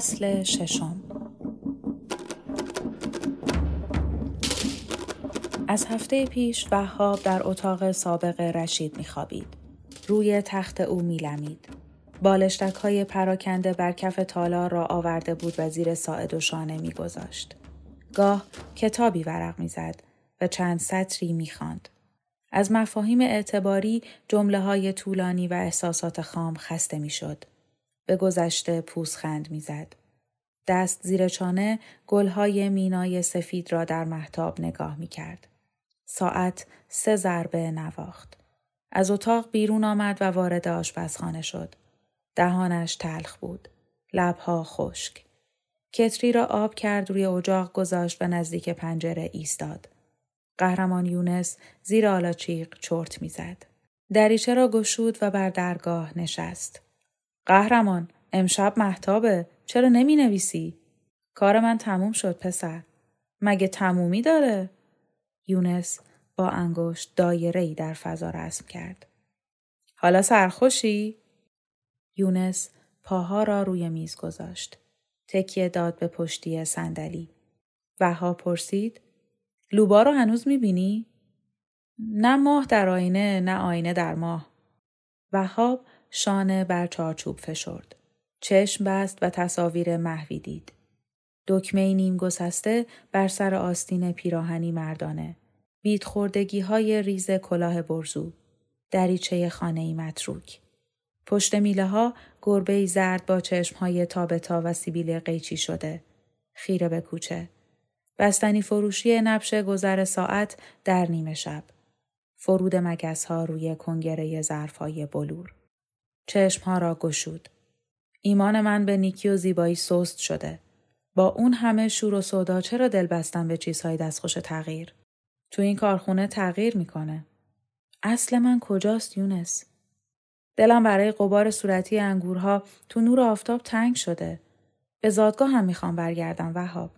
فصل ششم از هفته پیش وهاب در اتاق سابق رشید میخوابید. روی تخت او میلمید. بالشتک های پراکنده بر کف تالار را آورده بود و زیر ساعد و شانه میگذاشت. گاه کتابی ورق می‌زد و چند سطری می‌خواند. از مفاهیم اعتباری جمله های طولانی و احساسات خام خسته می‌شد. به گذشته پوزخند می‌زد. دست زیر چانه گلهای مینای سفید را در محتاب نگاه می کرد. ساعت سه ضربه نواخت. از اتاق بیرون آمد و وارد آشپزخانه شد. دهانش تلخ بود. لبها خشک. کتری را آب کرد روی اجاق گذاشت و نزدیک پنجره ایستاد. قهرمان یونس زیر آلاچیق چرت می‌زد. دریچه را گشود و بر درگاه نشست. قهرمان امشب محتابه چرا نمی نویسی؟ کار من تموم شد پسر. مگه تمومی داره؟ یونس با انگشت دایره ای در فضا رسم کرد. حالا سرخوشی؟ یونس پاها را روی میز گذاشت. تکیه داد به پشتی صندلی. وها پرسید لوبا رو هنوز می‌بینی؟ نه ماه در آینه نه آینه در ماه. وهاب شانه بر چارچوب فشرد. چشم بست و تصاویر محوی دید. دکمه نیم گسسته بر سر آستین پیراهنی مردانه. بیت خوردگی های ریز کلاه برزو. دریچه خانه ای متروک. پشت میله ها گربه زرد با چشم های تابتا و سیبیل قیچی شده. خیره به کوچه. بستنی فروشی نبش گذر ساعت در نیمه شب. فرود مگس ها روی کنگره ظرف های بلور. چشم ها را گشود. ایمان من به نیکی و زیبایی سست شده. با اون همه شور و صدا چرا دل بستن به چیزهای دستخوش تغییر؟ تو این کارخونه تغییر می‌کنه. اصل من کجاست یونس؟ دلم برای قبار صورتی انگورها تو نور آفتاب تنگ شده. به زادگاه هم می‌خوام برگردم وهاب.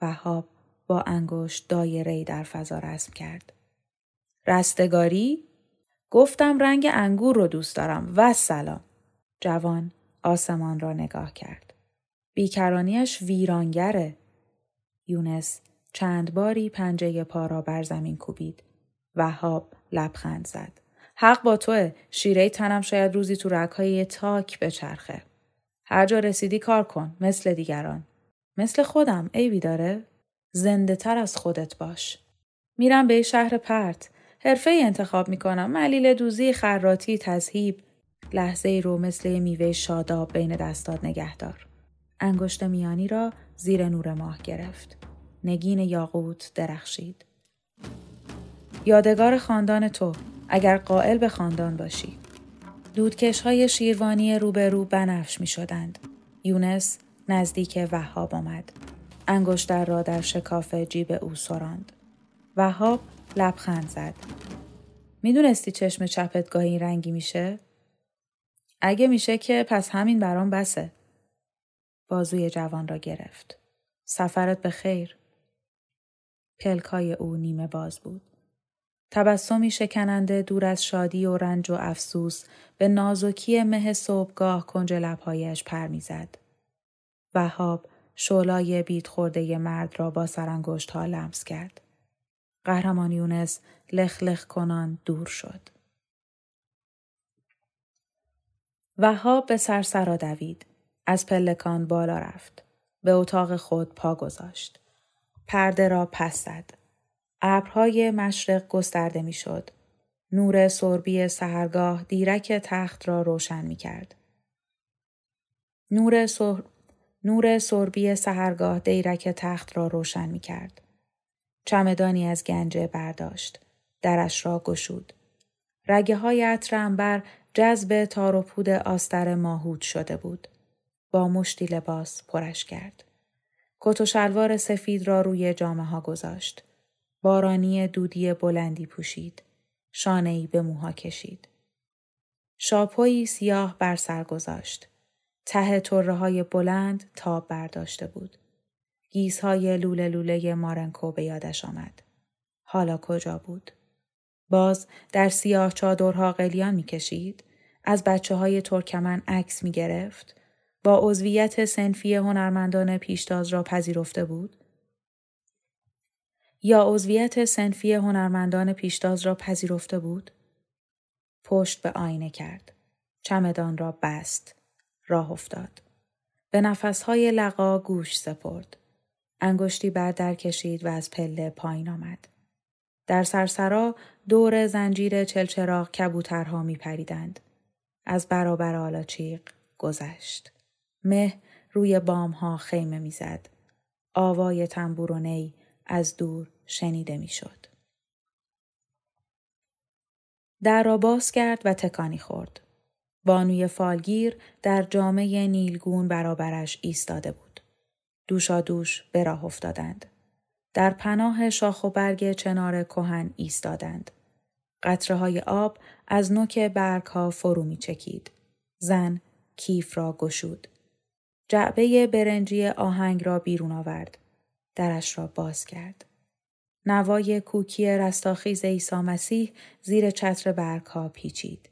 وهاب با انگشت دایره در فضا رسم کرد. رستگاری؟ گفتم رنگ انگور رو دوست دارم و سلام. جوان آسمان را نگاه کرد. بیکرانیش ویرانگره. یونس چند باری پنجه پا را بر زمین کوبید. وهاب لبخند زد. حق با توه شیره تنم شاید روزی تو رگهای تاک بچرخه. هر جا رسیدی کار کن مثل دیگران. مثل خودم عیبی داره؟ زنده تر از خودت باش. میرم به شهر پرت. حرفه انتخاب می‌کنم. ملیل دوزی خراتی تذهیب. لحظه ای رو مثل میوه شاداب بین دستات نگهدار. انگشت میانی را زیر نور ماه گرفت. نگین یاقوت درخشید. یادگار خاندان تو اگر قائل به خاندان باشی. دودکش های شیروانی روبرو بنفش می شدند. یونس نزدیک وهاب آمد. انگشتر را در شکاف جیب او سراند. وهاب لبخند زد. می‌دونستی چشم چپت گاهی رنگی میشه؟ اگه میشه که پس همین برام بسه. بازوی جوان را گرفت. سفرت به خیر. پلکای او نیمه باز بود. تبسمی شکننده دور از شادی و رنج و افسوس به نازکی مه صبحگاه کنج لبهایش پر می‌زد. وهاب شولای بیت خورده مرد را با سرانگشت ها لمس کرد. قهرمان یونس لخ لخ کنان دور شد. وهاب به سرسرا دوید. از پلکان بالا رفت. به اتاق خود پا گذاشت. پرده را پس زد. ابرهای مشرق گسترده می‌شد. نور سربی سهرگاه دیرک تخت را روشن می کرد. نور. نور سربی سهرگاه دیرک تخت را روشن می کرد. چمدانی از گنجه برداشت. درش را گشود. رگه های عطر جذب تار و پود آستر ماهود شده بود. با مشتی لباس پرش کرد. کت و شلوار سفید را روی جامعه ها گذاشت. بارانی دودی بلندی پوشید. شانه به موها کشید. شاپویی سیاه بر سر گذاشت. ته طره های بلند تاب برداشته بود. گیزهای لوله لوله مارنکو به یادش آمد. حالا کجا بود؟ باز در سیاه چادرها قلیان می کشید. از بچه های ترکمن عکس می گرفت. با عضویت سنفی هنرمندان پیشتاز را پذیرفته بود. یا عضویت سنفی هنرمندان پیشتاز را پذیرفته بود؟ پشت به آینه کرد. چمدان را بست. راه افتاد. به نفسهای لقا گوش سپرد. انگشتی بر در کشید و از پله پایین آمد. در سرسرا دور زنجیر چلچراغ کبوترها می پریدند. از برابر آلاچیق گذشت. مه روی بامها خیمه می‌زد. آوای تنبور و نی از دور شنیده می‌شد. در را باز کرد و تکانی خورد. بانوی فالگیر در جامعه نیلگون برابرش ایستاده بود. دوشا دوش به راه افتادند. در پناه شاخ و برگ چنار کهن ایستادند. قطره های آب از نوک برگ ها فرو می چکید. زن کیف را گشود. جعبه برنجی آهنگ را بیرون آورد. درش را باز کرد. نوای کوکی رستاخیز عیسی مسیح زیر چتر برگ ها پیچید.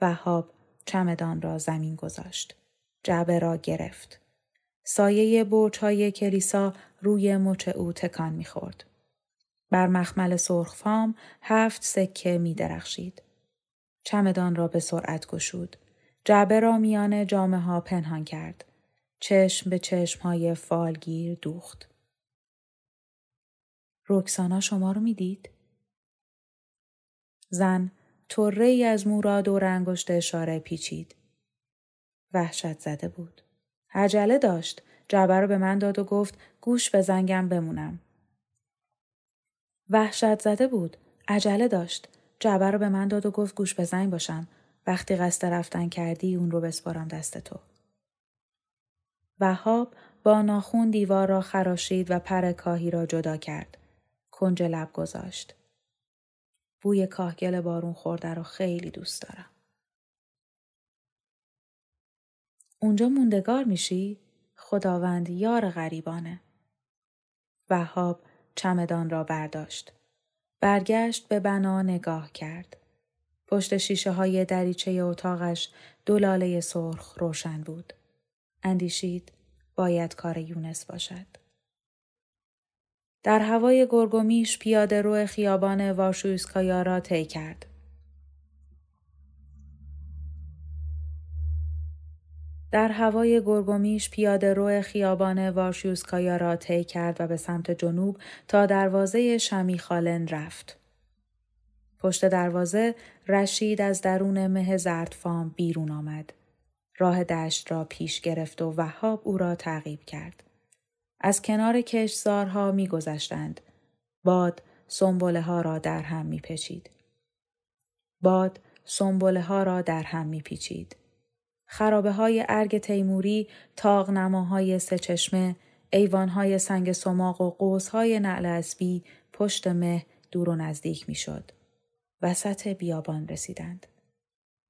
وهاب چمدان را زمین گذاشت. جعبه را گرفت. سایه های کلیسا روی مچ او تکان می‌خورد. بر مخمل سرخفام هفت سکه می درخشید. چمدان را به سرعت گشود. جعبه را میان جامعه ها پنهان کرد. چشم به چشم های فالگیر دوخت. روکسانا شما رو می‌دید؟ زن طره ای از مورا دور انگشت اشاره پیچید. وحشت زده بود. عجله داشت. جعبه رو به من داد و گفت گوش به زنگم بمونم. وحشت زده بود. عجله داشت. جعبه رو به من داد و گفت گوش به زنگ باشم. وقتی قصد رفتن کردی اون رو بسپارم دست تو. وهاب با ناخون دیوار را خراشید و پر کاهی را جدا کرد. کنج لب گذاشت. بوی کاهگل بارون خورده را خیلی دوست دارم. اونجا موندگار میشی؟ خداوند یار غریبانه. وهاب چمدان را برداشت. برگشت به بنا نگاه کرد. پشت شیشه های دریچه اتاقش دو سرخ روشن بود. اندیشید باید کار یونس باشد. در هوای گرگومیش پیاده رو خیابان وارشویسکایا را طی کرد. در هوای گرگومیش پیاده رو خیابان وارشوسکایا را طی کرد و به سمت جنوب تا دروازه شمی خالن رفت. پشت دروازه رشید از درون مه زردفام بیرون آمد. راه دشت را پیش گرفت و وهاب او را تعقیب کرد. از کنار کشزارها می گذشتند. باد سنبوله ها را در هم می پچید. باد سنبوله ها را در هم می پیچید. خرابه های ارگ تیموری، تاغ نماهای سه چشمه، های سنگ سماق و های نعل اسبی پشت مه دور و نزدیک می شد. وسط بیابان رسیدند.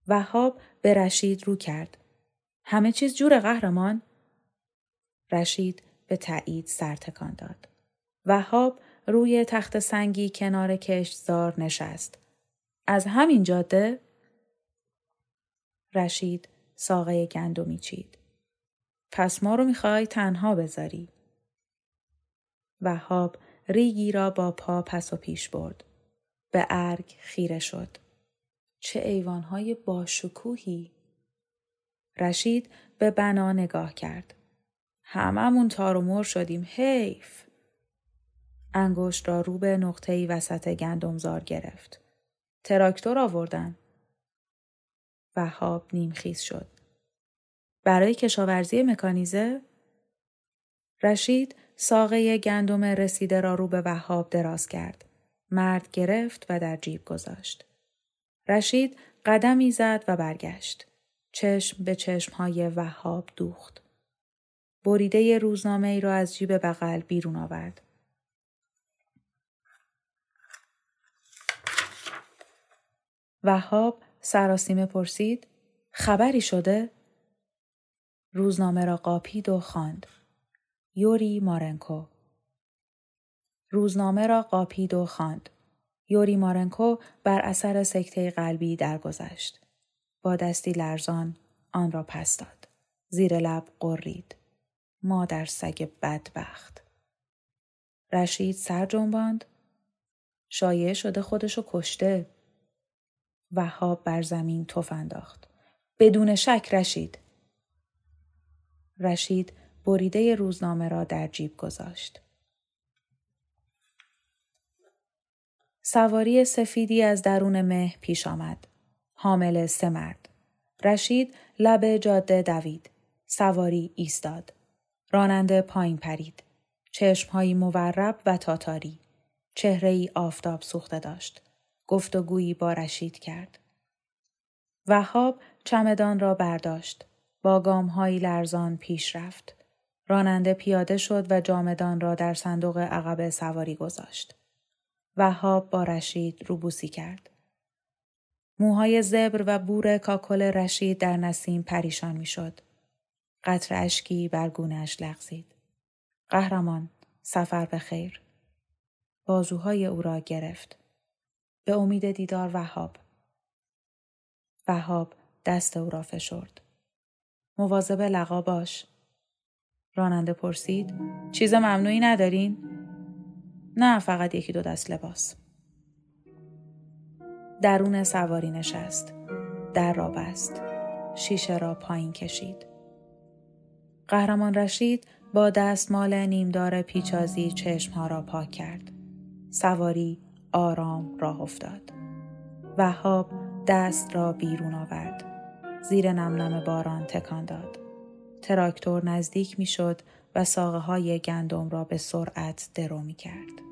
وهاب به رشید رو کرد. همه چیز جور قهرمان؟ رشید به تایید سر تکان داد. وهاب روی تخت سنگی کنار کشتزار نشست. از همین جاده؟ رشید ساقه گندمی چید. پس ما رو می‌خوای تنها بذاری. وهاب ریگی را با پا پس و پیش برد. به ارگ خیره شد. چه ایوانهای باشکوهی! رشید به بنا نگاه کرد. هممون تار و مر شدیم حیف. انگشت را رو به نقطه‌ای وسط گندمزار گرفت. تراکتور آوردن. وهاب نیمخیز شد. برای کشاورزی مکانیزه؟ رشید ساقه گندم رسیده را رو به وهاب دراز کرد. مرد گرفت و در جیب گذاشت. رشید قدمی زد و برگشت. چشم به چشمهای وهاب دوخت. بریده روزنامه ای را از جیب بغل بیرون آورد. وهاب سراسیمه پرسید خبری شده؟ روزنامه را قاپید و خواند. یوری مارنکو روزنامه را قاپید و خواند. یوری مارنکو بر اثر سکته قلبی درگذشت. با دستی لرزان آن را پس داد. زیر لب قرید. مادر سگ بدبخت. رشید سر جنباند. شایع شده خودشو کشته. وهاب بر زمین تف انداخت. بدون شک رشید. رشید بریده روزنامه را در جیب گذاشت. سواری سفیدی از درون مه پیش آمد. حامل سه مرد. رشید لب جاده دوید. سواری ایستاد. راننده پایین پرید. چشمهایی مورب و تاتاری. چهره ای آفتاب سوخته داشت. گفتگویی با رشید کرد. وهاب چمدان را برداشت. با گامهایی لرزان پیش رفت. راننده پیاده شد و جامدان را در صندوق عقب سواری گذاشت. وهاب با رشید روبوسی کرد. موهای زبر و بور کاکل رشید در نسیم پریشان می‌شد. قطر اشکی بر گونهش لغزید. قهرمان سفر به خیر. بازوهای او را گرفت. به امید دیدار وهاب. وهاب دست او را فشرد. مواظب لقا باش. راننده پرسید چیز ممنوعی ندارین؟ نه فقط یکی دو دست لباس. درون سواری نشست. در را بست. شیشه را پایین کشید. قهرمان رشید با دستمال نیمدار پیچازی چشمها را پاک کرد. سواری آرام راه افتاد. وهاب دست را بیرون آورد. زیر نم باران تکان داد. تراکتور نزدیک می شد و ساقه های گندم را به سرعت درو می کرد.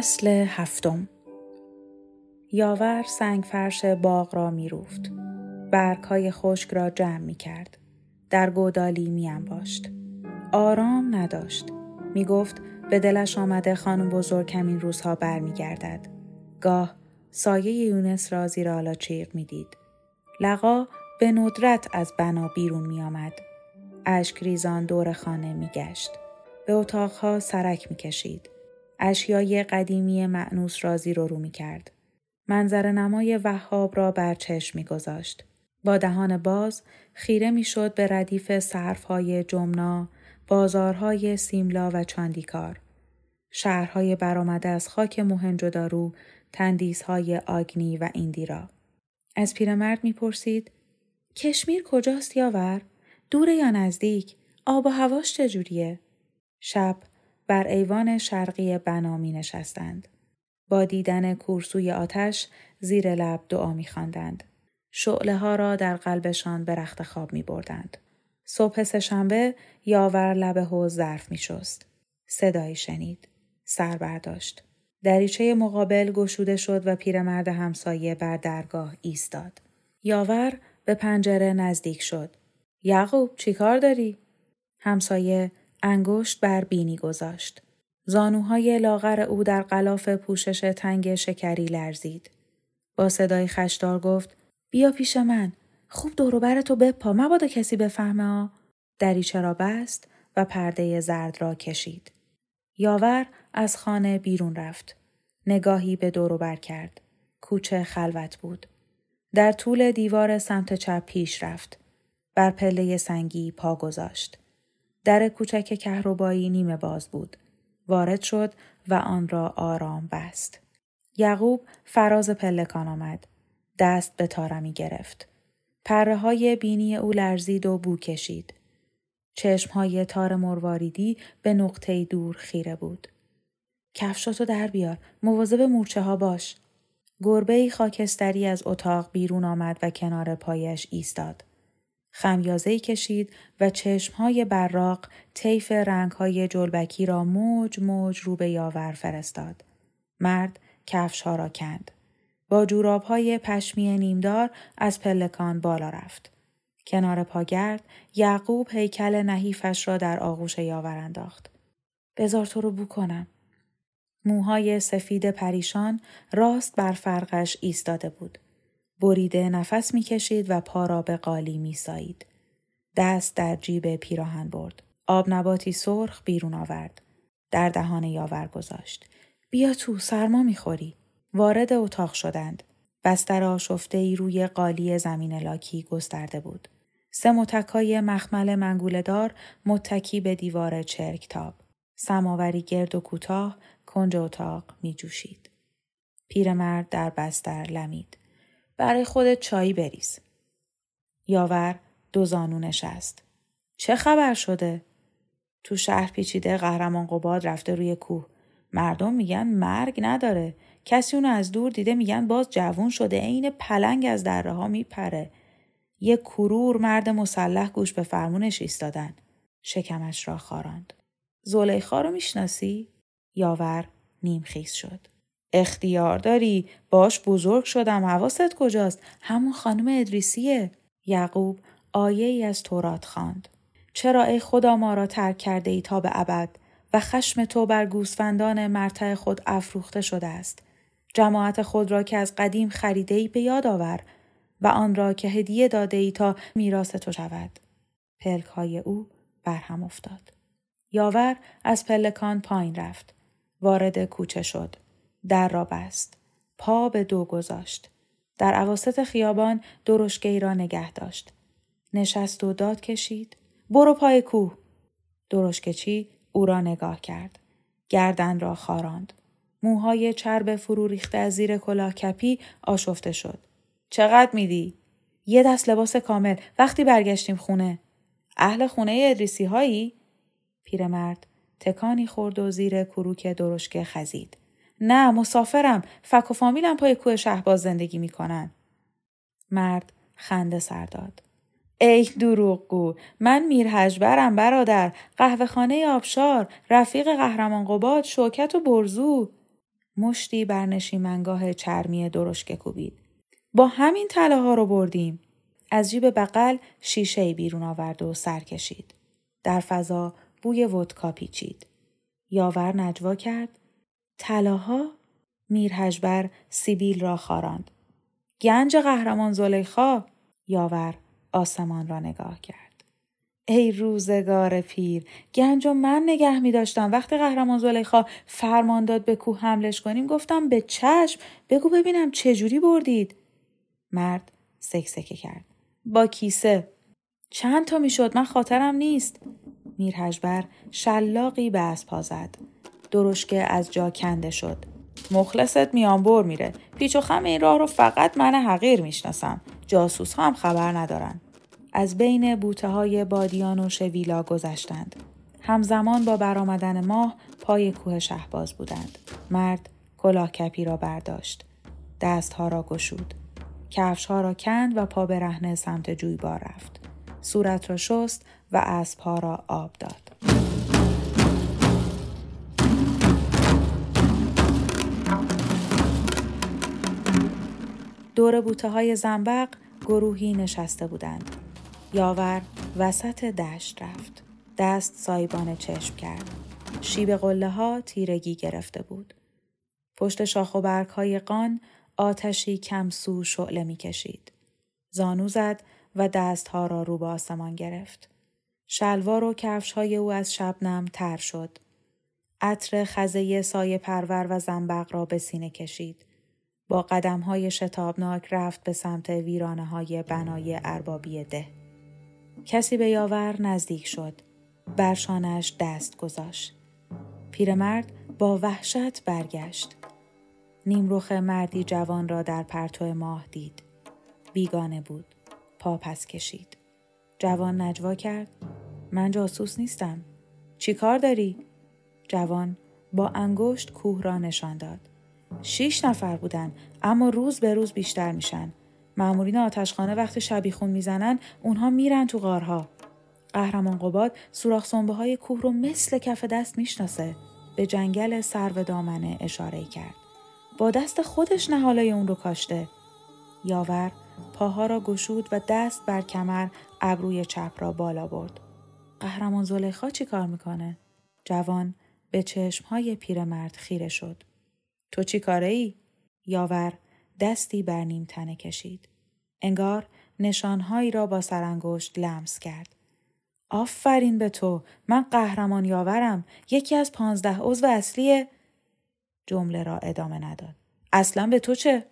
فصل هفتم یاور سنگ فرش باغ را می روفت. برگ های خشک را جمع می کرد. در گودالی می انباشت. آرام نداشت. می گفت به دلش آمده خانم بزرگ کمین روزها بر می گردد. گاه سایه یونس را زیر آلاچیق می دید. لقا به ندرت از بنا بیرون می آمد. اشک ریزان دور خانه می گشت. به اتاقها سرک می کشید. اشیای قدیمی معنوس را زیر و رو می کرد. منظر نمای وهاب را بر چشم می گذاشت. با دهان باز خیره می شد به ردیف صرفهای جمنا، بازارهای سیملا و چاندیکار. شهرهای برآمده از خاک موهنجودارو، تندیسهای آگنی و ایندیرا. از پیرمرد می‌پرسید کشمیر کجاست یاور؟ دوره یا نزدیک؟ آب و هواش چجوریه؟ شب بر ایوان شرقی بنا می نشستند. با دیدن کورسوی آتش زیر لب دعا می خواندند. شعله ها را در قلبشان به رخت خواب می بردند. صبح سهشنبه یاور لب حوز ظرف می شست. صدایی شنید. سر برداشت. دریچه مقابل گشوده شد و پیرمرد همسایه بر درگاه ایستاد. یاور به پنجره نزدیک شد. یعقوب چیکار داری؟ همسایه انگشت بر بینی گذاشت. زانوهای لاغر او در قلاف پوشش تنگ شکری لرزید. با صدای خشدار گفت بیا پیش من. خوب دوروبر تو بپا مبادا کسی بفهمه ها. دریچه را بست و پرده زرد را کشید. یاور از خانه بیرون رفت. نگاهی به دوروبر کرد. کوچه خلوت بود. در طول دیوار سمت چپ پیش رفت. بر پله سنگی پا گذاشت. در کوچک کهربایی نیمه باز بود. وارد شد و آن را آرام بست. یعقوب فراز پلکان آمد. دست به تارمی گرفت. پره های بینی او لرزید و بو کشید. چشم های تار مرواریدی به نقطه دور خیره بود. کفشاتو در بیار. مواظب مورچه ها باش. گربه خاکستری از اتاق بیرون آمد و کنار پایش ایستاد. خمیازهی کشید و چشمهای براق طیف رنگهای جلبکی را موج موج رو به یاور فرستاد. مرد کفشها را کند. با جورابهای پشمی نیمدار از پلکان بالا رفت. کنار پاگرد یعقوب هیکل نحیفش را در آغوش یاور انداخت. بزار تو رو بو کنم. موهای سفید پریشان راست بر فرقش ایستاده بود. بریده نفس می‌کشید و پا را به قالی میسایید. دست در جیب پیراهن برد. آب نباتی سرخ بیرون آورد. در دهان یاور گذاشت. بیا تو سرما می‌خوری. وارد اتاق شدند. بستر آشفته ای روی قالی زمین لاکی گسترده بود. سه متکای مخمل منگولدار متکی به دیوار چرکتاب. سماوری گرد و کوتاه کنج اتاق می جوشید. پیرمرد در بستر لمید. برای خودت چایی بریز. یاور دو زانو نشست. چه خبر شده؟ تو شهر پیچیده قهرمان قباد رفته روی کوه. مردم میگن مرگ نداره. کسی اونو از دور دیده میگن باز جوون شده عین پلنگ از دره ها میپره. یه کرور مرد مسلح گوش به فرمونش ایستادن. شکمش را خاراند. زلیخا رو می‌شناسی؟ یاور نیمخیز شد. اختیار داری. باش بزرگ شدم. حواست کجاست؟ همون خانم ادریسیه. یعقوب آیه ای از تورات خواند. چرا ای خدا ما را ترک کرده ای تا به ابد و خشم تو بر گوسفندان مرتع خود افروخته شده است؟ جماعت خود را که از قدیم خریده ای به یاد آور و آن را که هدیه داده ای تا میراث تو شود. پلک های او برهم افتاد. یاور از پلکان پایین رفت. وارد کوچه شد. در را بست. پا به دو گذاشت. در عواست خیابان درشگی را نگه داشت. نشست و داد کشید. برو پای کوه. درشکچی او را نگاه کرد. گردن را خاراند. موهای چرب فرو ریخته از زیر کلاه کپی آشفته شد. چقدر میدی؟ یه دست لباس کامل وقتی برگشتیم خونه. اهل خونه ادریسی هایی؟ پیرمرد تکانی خورد و زیر کروک درشکه خزید. نه مسافرم. فک و فامیلم پای کوه شهباز زندگی می‌کنن. مرد خنده سر داد. ای دروغگو من میرهجبرم برادر. قهوه خانه آبشار رفیق قهرمان قباد شوکت و برزو. مشتی بر نشیمنگاه چرمی درشکه کوبید. با همین تله ها رو بردیم. از جیب بغل شیشه بیرون آورد و سر کشید. در فضا بوی ودکا پیچید. یاور نجوا کرد. طلاها میرهجبر سیبیل را خاراند. گنج قهرمان زلیخا یاور آسمان را نگاه کرد. ای روزگار پیر گنج و من نگه می داشتم. وقتی قهرمان زلیخا فرمان داد به کوه حملش کنیم گفتم به چشم بگو ببینم چجوری بردید. مرد سکسکه کرد. با کیسه. چند تا می‌شد من خاطرم نیست. میرهجبر شلاقی به اسپا زد. درشکه از جا کنده شد. مخلصت میانبر میره. پیچ و خم این راه رو فقط من حقیر می‌شناسم. جاسوس هم خبر ندارن. از بین بوته های بادیان و شویلا گذشتند. همزمان با برآمدن ماه پای کوه شهباز بودند. مرد کلاه کپی را برداشت. دستها را گشود. کفشها را کند و پا برهنه سمت جویبار رفت. صورت را شست و اسبها را آب داد. دور بوته های زنبق گروهی نشسته بودند. یاور وسط دشت رفت. دست سایبان چشم کرد. شیب قله ها تیرگی گرفته بود. پشت شاخ و برگ های قان آتشی کم سو شعله می کشید. زانو زد و دستها را رو به آسمان گرفت. شلوار و کفش های او از شبنم تر شد. عطر خزه سایه پرور و زنبق را به سینه کشید. با قدم های شتابناک رفت به سمت ویرانه های بنای اربابی ده. کسی به یاور نزدیک شد. برشانش دست گذاشت. پیرمرد با وحشت برگشت. نیمروخ مردی جوان را در پرتو ماه دید. بیگانه بود. پا پس کشید. جوان نجوا کرد. من جاسوس نیستم. چی کار داری؟ جوان با انگشت کوه را نشان داد. شیش نفر بودن اما روز به روز بیشتر میشن. معمولین آتشخانه وقتی شبیخون می‌زنن اونها میرن تو غارها. قهرمان قباد سوراخ سنبه های کوه رو مثل کف دست می‌شناسه. به جنگل سرو دامنه اشاره کرد. با دست خودش نهالای اون رو کاشته. یاور پاها را گشود و دست بر کمر ابروی چپ را بالا برد. قهرمان زلیخا چی کار می‌کنه؟ جوان به چشمهای پیرمرد خیره شد. تو چی کاره ای؟ یاور دستی بر نیم تنه کشید. انگار نشانهایی را با سرانگشت لمس کرد. آفرین به تو من قهرمان یاورم یکی از پانزده عضو اصلی جمله را ادامه نداد. اصلا به تو چه؟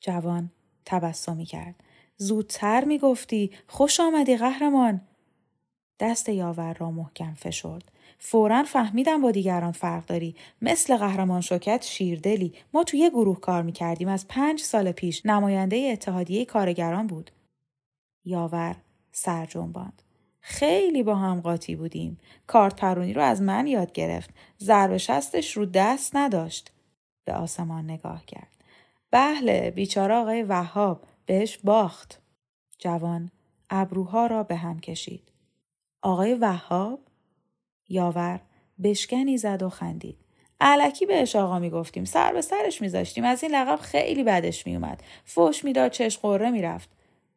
جوان تبسمی کرد. زودتر می گفتی خوش آمدی قهرمان. دست یاور را محکم فشرد. فورا فهمیدم با دیگران فرق داری. مثل قهرمان شوکت شیردلی. ما توی گروه کار می‌کردیم. از پنج سال پیش نماینده اتحادیه کارگران بود. یاور سر جنباند خیلی با هم قاطی بودیم. کارت پرونی رو از من یاد گرفت. ضرب شستش رو دست نداشت. به آسمان نگاه کرد. بله بیچاره آقای وهاب بهش باخت. جوان ابروها را به هم کشید. آقای وهاب؟ یاور بشکنی زد و خندید. علکی بهش آقا می‌گفتیم. سر به سرش میذاشتیم. از این لقب خیلی بدش میومد. فوش می‌داد چش قره می‌رفت.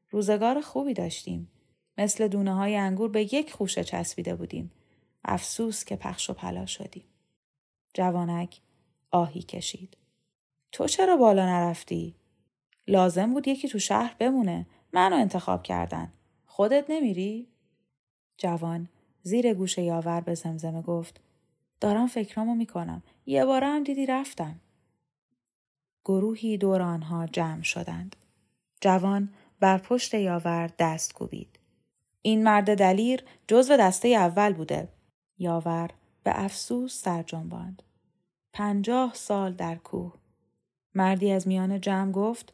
روزگار خوبی داشتیم. مثل دونه های انگور به یک خوشه چسبیده بودیم. افسوس که پخش و پلا شدیم. جوانک آهی کشید. تو چرا بالا نرفتی؟ لازم بود یکی تو شهر بمونه. منو انتخاب کردن. خودت نمیری؟ جوان زیر گوش یاور به زمزمه گفت دارم فکرامو می‌کنم یه باره هم دیدی رفتم. گروهی دور آنها جمع شدند. جوان بر پشت یاور دست کوبید. این مرد دلیر جزو دسته اول بوده. یاور به افسوس سر جنباند. پنجاه سال در کوه. مردی از میان جمع گفت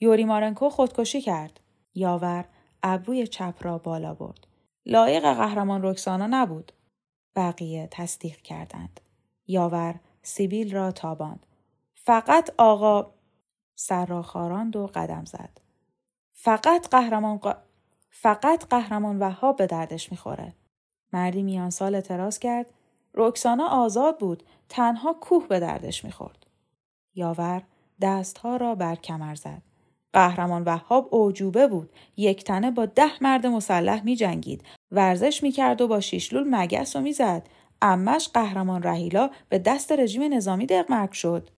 یوری مارنکو خودکشی کرد. یاور ابروی چپ را بالا برد. لایق قهرمان رکسانا نبود. بقیه تصدیق کردند. یاور سیبیل را تاباند. فقط آقا سر را قدم زد. فقط قهرمان فقط قهرمان وهاب به دردش می‌خوره. مردی میان سال اعتراض کرد. رکسانا آزاد بود. تنها کوه به دردش می‌خورد. یاور دستها را بر کمر زد. قهرمان وهاب اوجوبه بود. یک تنه با ده مرد مسلح می جنگید ورزش می کرد و با شیشلول مگس و می زد امش قهرمان رهیلا به دست رژیم نظامی دقمرگ شد.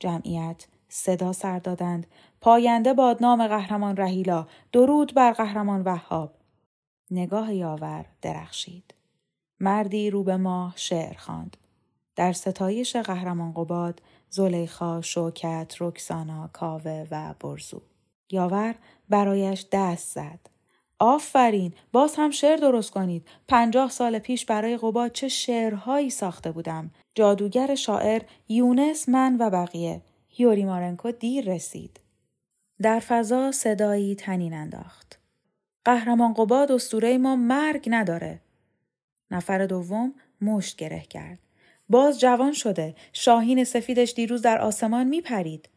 جمعیت صدا سر دادند. پاینده بادنام قهرمان رهیلا درود بر قهرمان وهاب. نگاه یاور درخشید. مردی رو به ماه شعر خواند. در ستایش قهرمان قباد زلیخا شوکت رکسانا کاوه و برزو. یاور برایش دست زد. آفرین! باز هم شعر درست کنید. پنجاه سال پیش برای قباد چه شعرهایی ساخته بودم؟ جادوگر شاعر یونس من و بقیه. یوری مارنکو دیر رسید. در فضا صدایی تنین انداخت. قهرمان قباد استوره ما مرگ نداره. نفر دوم مشت گره کرد. باز جوان شده. شاهین سفیدش دیروز در آسمان میپرید.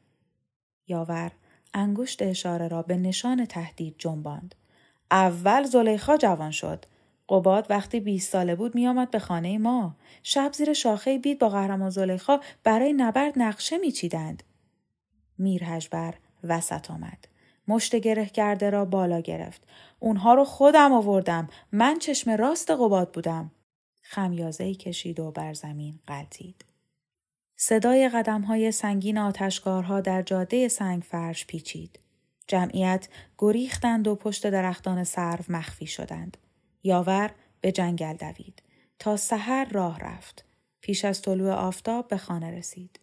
یاور انگشت اشاره را به نشان تهدید جنباند. اول زلیخا جوان شد. قباد وقتی 20 ساله بود میآمد به خانه ما. شب زیر شاخه بید با قهرمان زلیخا برای نبرد نقشه میچیدند. میر وسط آمد. مشت گره کرده را بالا گرفت. اونها رو خودم آوردم. من چشم راست قباد بودم. خمیازه کشید و بر زمین قلتید. صدای قدم های سنگین آتشکارها در جاده سنگ فرش پیچید. جمعیت گریختند و پشت درختان سرو مخفی شدند. یاور به جنگل دوید. تا سحر راه رفت. پیش از طلوع آفتاب به خانه رسید.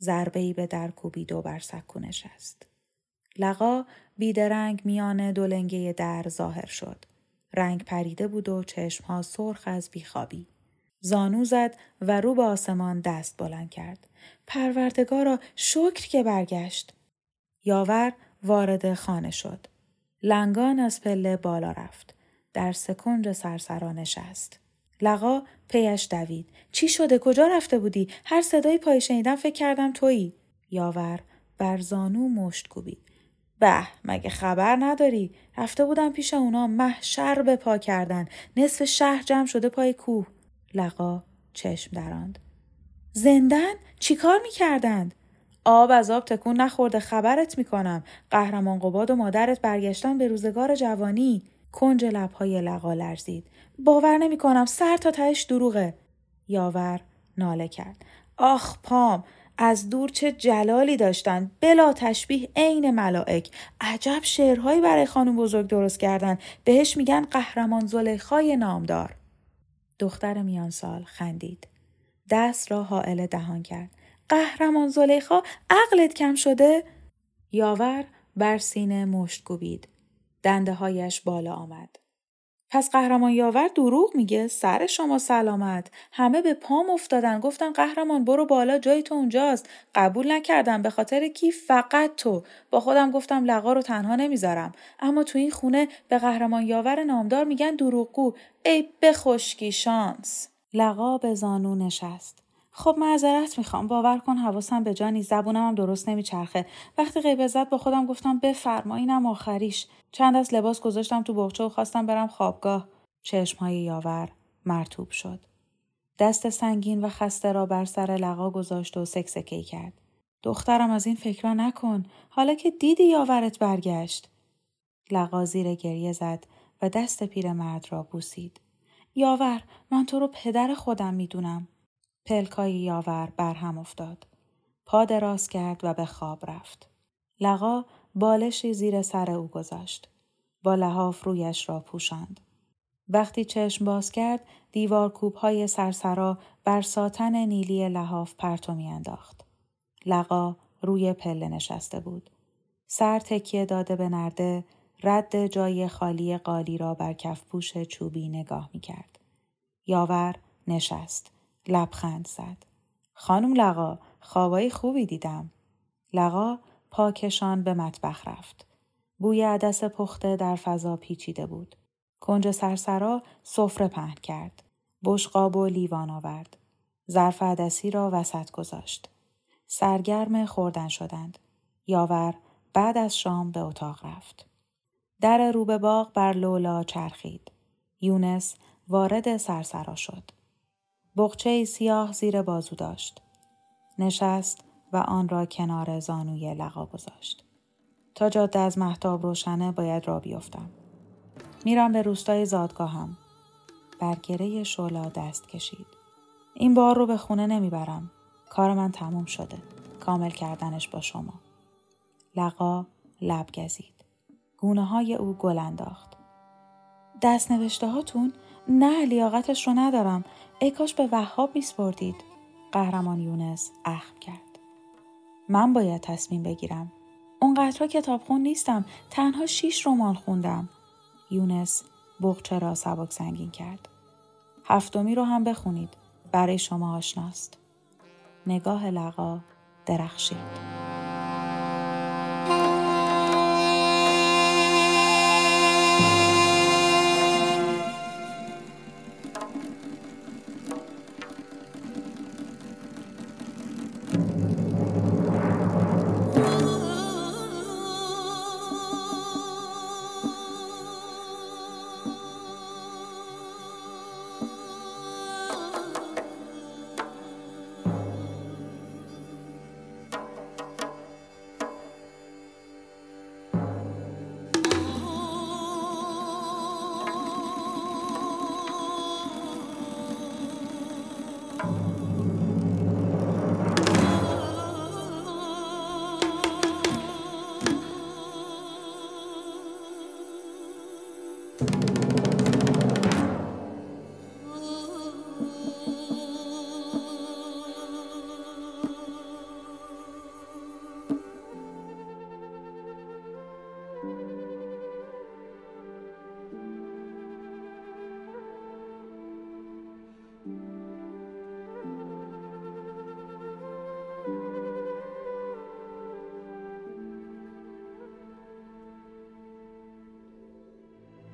ضربه ای به در کوبید و بر سکو نشست. لقا بیدرنگ میان دولنگه در ظاهر شد. رنگ پریده بود و چشمها سرخ از بیخوابی. زانو زد و رو به آسمان دست بلند کرد. پروردگارا شکر که برگشت. یاور وارد خانه شد. لنگان از پله بالا رفت. در سکنج سرسرا نشست. لقا پیش دوید. چی شده؟ کجا رفته بودی؟ هر صدایی پای شنیدم فکر کردم تویی. یاور بر زانو مشت کوبید. به مگه خبر نداری؟ رفته بودم پیش اونا محشر به پا کردن. نصف شهر جمع شده پای کوه. لقا چشم دراند. زندن؟ چیکار می‌کردند؟ آب از آب تکون نخورده خبرت می‌کنم. قهرمان قباد و مادرت برگشتن به روزگار جوانی. کنج لبهای لقا لرزید. باور نمی‌کنم سر تا تهش دروغه. یاور ناله کرد. آخ پام از دور چه جلالی داشتند بلا تشبیه عین ملائک عجب شعرهایی برای خانم بزرگ درست کردن بهش میگن قهرمان زلیخای نامدار دختر میان سال خندید. دست را حائل دهان کرد. قهرمان زلیخا عقلت کم شده؟ یاور بر سینه مشت کوبید. دنده هایش بالا آمد. پس قهرمان یاور دروغ میگه. سر شما سلامت. همه به پام افتادن. گفتن قهرمان برو بالا جای تو اونجاست. قبول نکردم. به خاطر کی؟ فقط تو. با خودم گفتم لقا رو تنها نمی‌ذارم. اما تو این خونه به قهرمان یاور نامدار میگن دروغگو. ای بخشکی شانس. لقا به زانو نشست. خب معذرت می‌خوام. باور کن حواسم به جانی زبونم هم درست نمیچرخه. وقتی غیبه زد با خودم گفتم بفرما اینم آخریش. چند از لباس گذاشتم تو بغچه و خواستم برم خوابگاه. چشمهای یاور مرتوب شد. دست سنگین و خسته را بر سر لقا گذاشت و سکسکی کرد. دخترم از این فکرها نکن. حالا که دیدی یاورت برگشت. لقا زیر گریه زد و دست پیرمرد را بوسید. یاور من تو رو پدر خودم می‌دونم. پلکای یاور برهم افتاد. پا دراز کرد و به خواب رفت. لقا بالشی زیر سر او گذاشت. با لحاف رویش را پوشاند. وقتی چشم باز کرد دیوار کوبهای سرسرا بر ساتن نیلی لحاف پرتو انداخت. لقا روی پله نشسته بود. سر تکیه داده به نرده رد جای خالی قالی را بر کف پوش چوبی نگاه می کرد. یاور نشست. لبخند زد. خانم لقا خوابای خوبی دیدم. لقا پاکشان به مطبخ رفت. بوی عدس پخته در فضا پیچیده بود. کنج سرسرا سفره پهن کرد. بشقاب و لیوان آورد. ظرف عدسی را وسط گذاشت. سرگرم خوردن شدند. یاور بعد از شام به اتاق رفت. در روبه باغ بر لولا چرخید. یونس وارد سرسرا شد. بغچه سیاه زیر بازو داشت. نشست و آن را کنار زانوی لقا گذاشت. تا جاده از محتاب روشنه باید را بیفتم. میرم به روستای زادگاهم. برگره شولا دست کشید. این بار رو به خونه نمی‌برم. کار من تموم شده. کامل کردنش با شما. لقا لب گزید. گونه های او گل انداخت. دست نوشته هاتون؟ نه لیاقتش رو ندارم. ای کاش به وهاب میسپردید قهرمان یونس اخم کرد. من باید تصمیم بگیرم. اونقدرها کتابخون نیستم. تنها شیش رمان خوندم. یونس بغچه را سبک سنگین کرد. هفتمی رو هم بخونید. برای شما آشناست. نگاه لقا درخشید.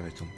Evet um.